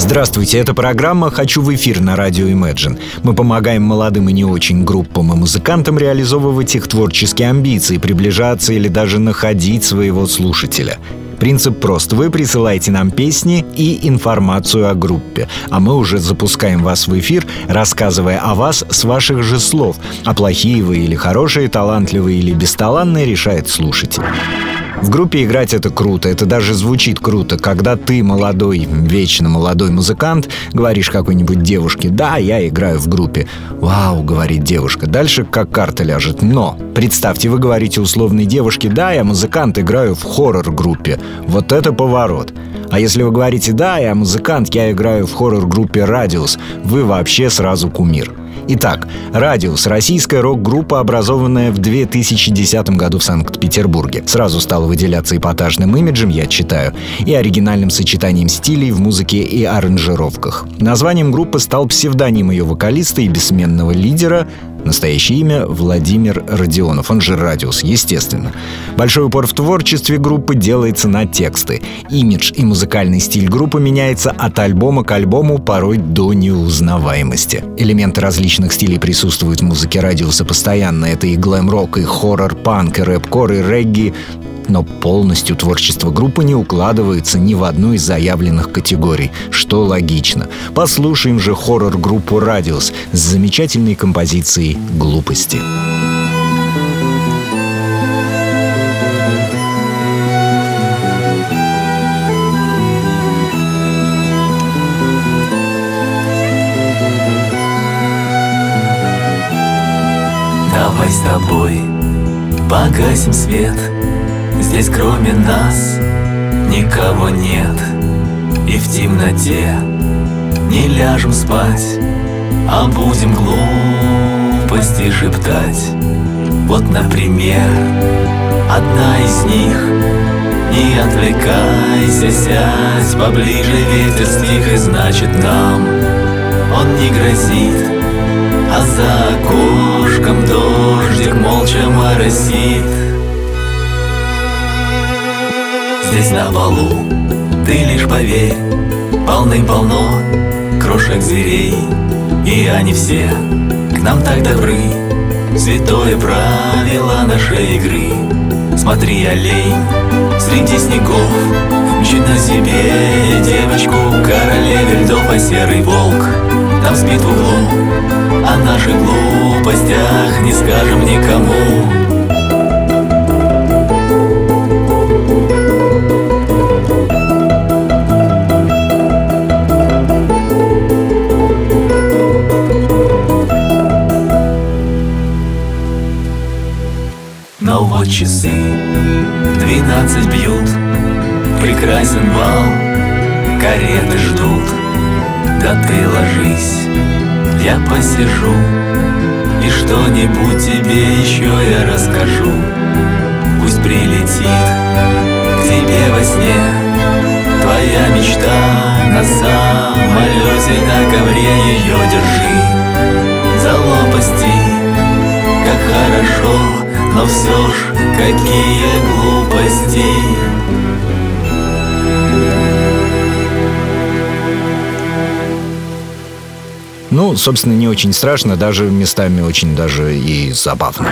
Здравствуйте, это программа «Хочу в эфир» на радио Imagine. Мы помогаем молодым и не очень группам и музыкантам реализовывать их творческие амбиции, приближаться или даже находить своего слушателя. Принцип прост. Вы присылаете нам песни и информацию о группе, а мы уже запускаем вас в эфир, рассказывая о вас с ваших же слов. А плохие вы или хорошие, талантливые или бесталанные решает слушатель. В группе играть это круто, это даже звучит круто, когда ты молодой, вечно молодой музыкант, говоришь какой-нибудь девушке «Да, я играю в группе». «Вау», — говорит девушка, дальше как карта ляжет. Но, представьте, вы говорите условной девушке «Да, я музыкант, играю в хоррор-группе». Вот это поворот. А если вы говорите «Да, я музыкант, я играю в хоррор-группе «Радиус», вы вообще сразу кумир. Итак, «Радиус» — российская рок-группа, образованная в 2010 году в Санкт-Петербурге. Сразу стала выделяться эпатажным имиджем, я читаю, и оригинальным сочетанием стилей в музыке и аранжировках. Названием группы стал псевдоним ее вокалиста и бессменного лидера Настоящее имя Владимир Родионов, он же Радиус, естественно. Большой упор в творчестве группы делается на тексты. Имидж и музыкальный стиль группы меняется от альбома к альбому порой до неузнаваемости. Элементы различных стилей присутствуют в музыке Радиуса постоянно. Это и глэм-рок, и хоррор-панк, и рэп-кор, и регги но полностью творчество группы не укладывается ни в одну из заявленных категорий, что логично. Послушаем же хоррор-группу «Радиус» с замечательной композицией «Глупости». Давай с тобой погасим свет Здесь кроме нас никого нет. И в темноте не ляжем спать А будем глупости шептать. Вот, например, одна из них. Не отвлекайся, сядь поближе Ветер стих и значит нам Он не грозит. А за окошком дождик молча моросит Здесь на балу. Ты лишь поверь Полным-полно крошек зверей. И они все к нам так добры. Святое правило нашей игры. Смотри, олень, среди снегов Мчит на себе девочку Королеве льдов, а серый волк. Там спит в углу О наших глупостях не скажем никому часы. Двенадцать бьют Прекрасен бал, кареты ждут. Да ты ложись, я посижу И что-нибудь тебе еще я расскажу. Пусть прилетит к тебе во сне Твоя мечта. На самолете На ковре ее держи За лопасти, но все ж какие глупости Ну, собственно, не очень страшно, даже местами очень даже и забавно.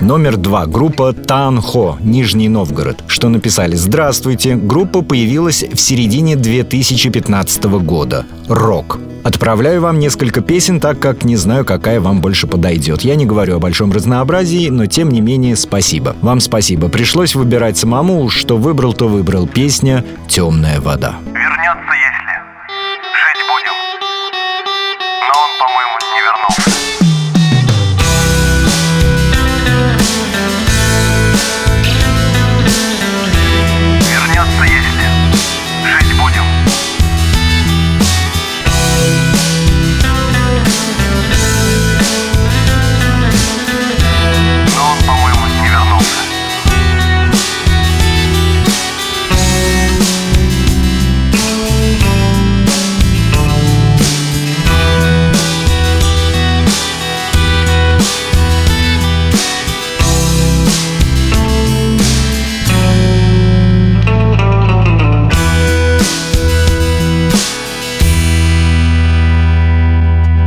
Номер два. Группа Танхо, Нижний Новгород, что написали «Здравствуйте». Группа появилась в середине 2015 года. Рок. Отправляю вам несколько песен, так как не знаю, какая вам больше подойдет. Я не говорю о большом разнообразии, но тем не менее спасибо. Вам спасибо. Пришлось выбирать самому, что выбрал, то выбрал. Песня «Темная вода».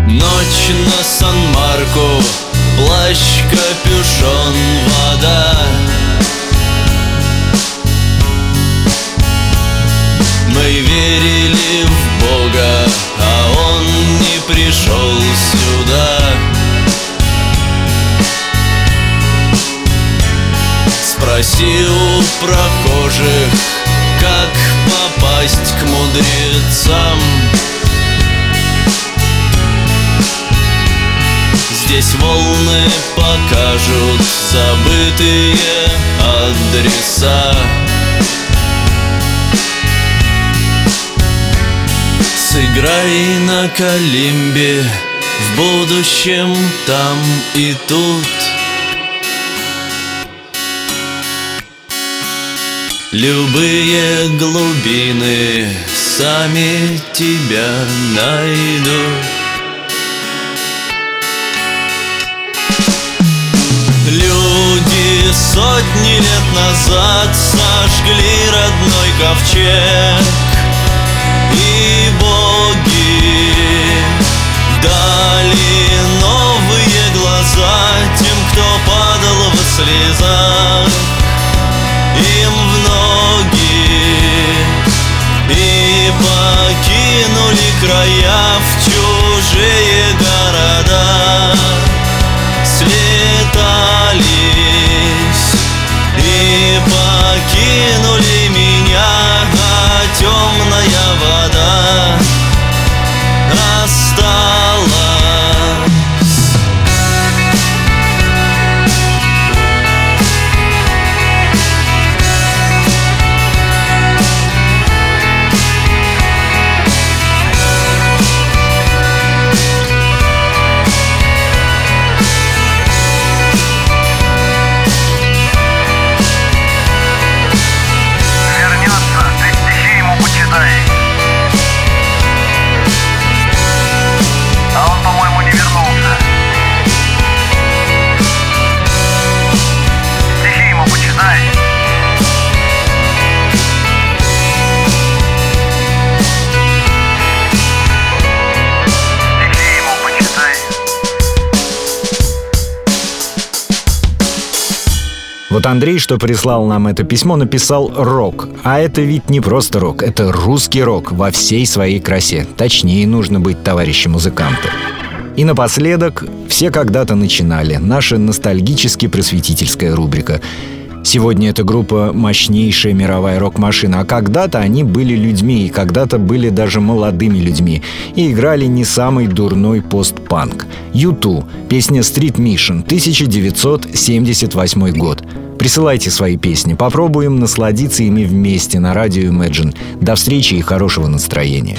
Ночь на Сан-Марку, Плащ, капюшон, вода. Мы верили в Бога, а Он не пришел сюда. Спроси у прохожих, как попасть к мудрецам. Здесь волны покажут забытые адреса. Сыграй на калимбе В будущем там и тут. Любые глубины сами тебя найдут Люди сотни лет назад сожгли родной ковчег. И боги дали новые глаза тем, кто падал в слезах. Им в ноги И покинули края в чужие города Вот Андрей, что прислал нам это письмо, написал «рок». А это ведь не просто рок, это русский рок во всей своей красе. Точнее нужно быть, товарищи музыканты. И напоследок, все когда-то начинали. Наша ностальгически-просветительская рубрика. Сегодня эта группа мощнейшая мировая рок-машина, а когда-то они были людьми, и когда-то были даже молодыми людьми, и играли не самый дурной постпанк. Юту, песня Street Mission, 1978 год. Присылайте свои песни, попробуем насладиться ими вместе на радио Imagine. До встречи и хорошего настроения.